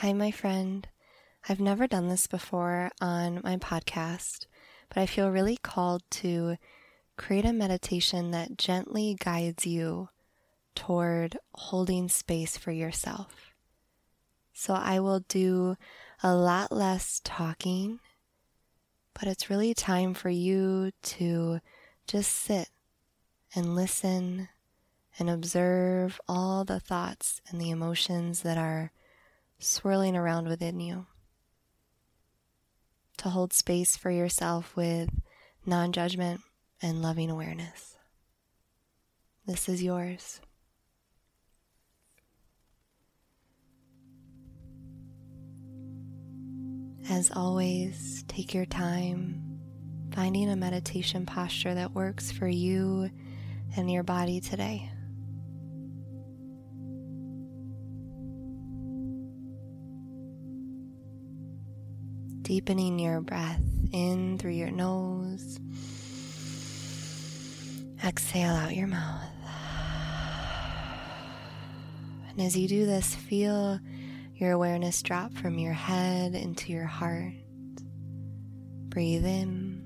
Hi, my friend. I've never done this before on my podcast, but I feel really called to create a meditation that gently guides you toward holding space for yourself. So I will do a lot less talking, but it's really time for you to just sit and listen and observe all the thoughts and the emotions that are swirling around within you. To hold space for yourself with non judgment and loving awareness. This is yours. As always, take your time finding a meditation posture that works for you and your body today. Deepening your breath in through your nose. Exhale out your mouth. And as you do this, feel your awareness drop from your head into your heart. Breathe in.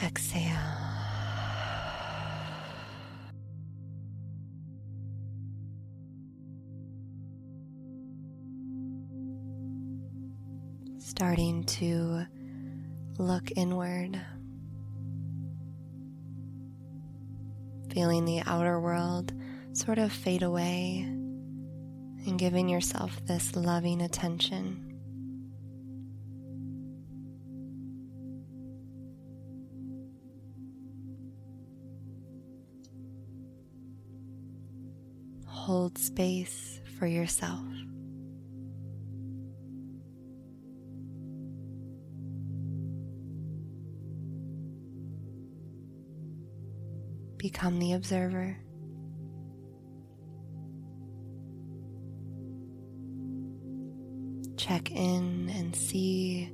Exhale. Starting to look inward, feeling the outer world sort of fade away, and giving yourself this loving attention. Hold space for yourself. Become the observer. Check in and see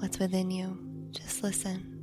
what's within you. Just listen.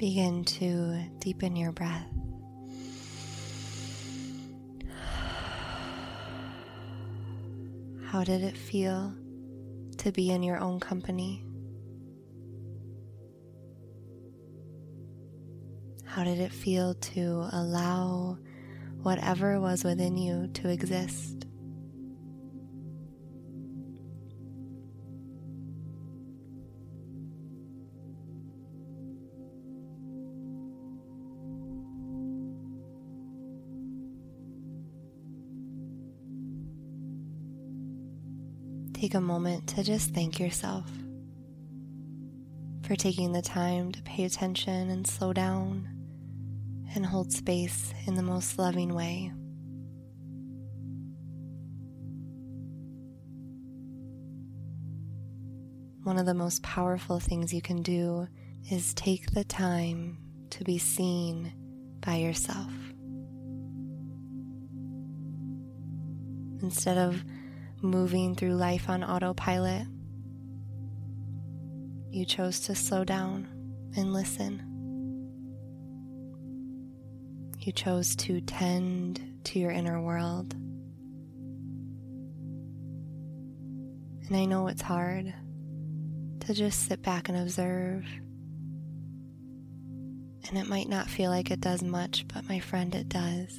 Begin to deepen your breath. How did it feel to be in your own company? How did it feel to allow whatever was within you to exist? Take a moment to just thank yourself for taking the time to pay attention and slow down and hold space in the most loving way. One of the most powerful things you can do is take the time to be seen by yourself. Instead of moving through life on autopilot, you chose to slow down and listen. You chose to tend to your inner world. And I know it's hard to just sit back and observe. And it might not feel like it does much, but my friend, it does.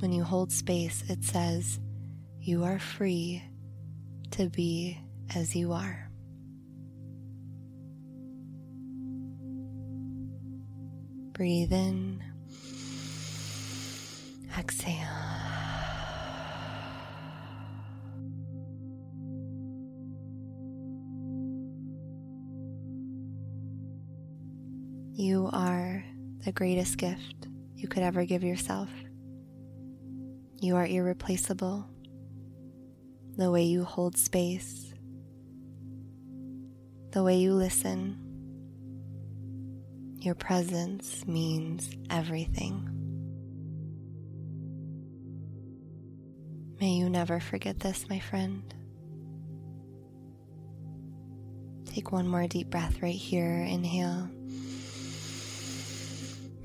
When you hold space, it says, You are free to be as you are. Breathe in, exhale. You are the greatest gift you could ever give yourself. You are irreplaceable. The way you hold space, the way you listen, your presence means everything. May you never forget this, my friend. Take one more deep breath right here. Inhale.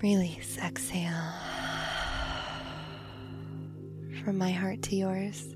Release. Exhale from my heart to yours.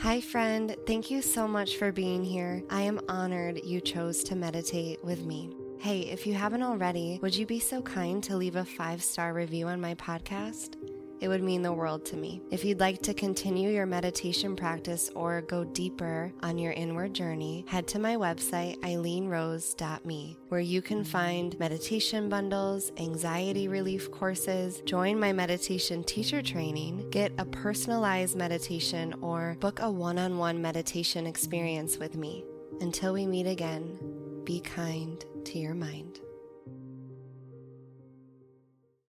Hi, friend. Thank you so much for being here. I am honored you chose to meditate with me. Hey, if you haven't already, would you be so kind to leave a five star review on my podcast? It would mean the world to me. If you'd like to continue your meditation practice or go deeper on your inward journey, head to my website, eileenrose.me, where you can find meditation bundles, anxiety relief courses, join my meditation teacher training, get a personalized meditation, or book a one on one meditation experience with me. Until we meet again, be kind to your mind.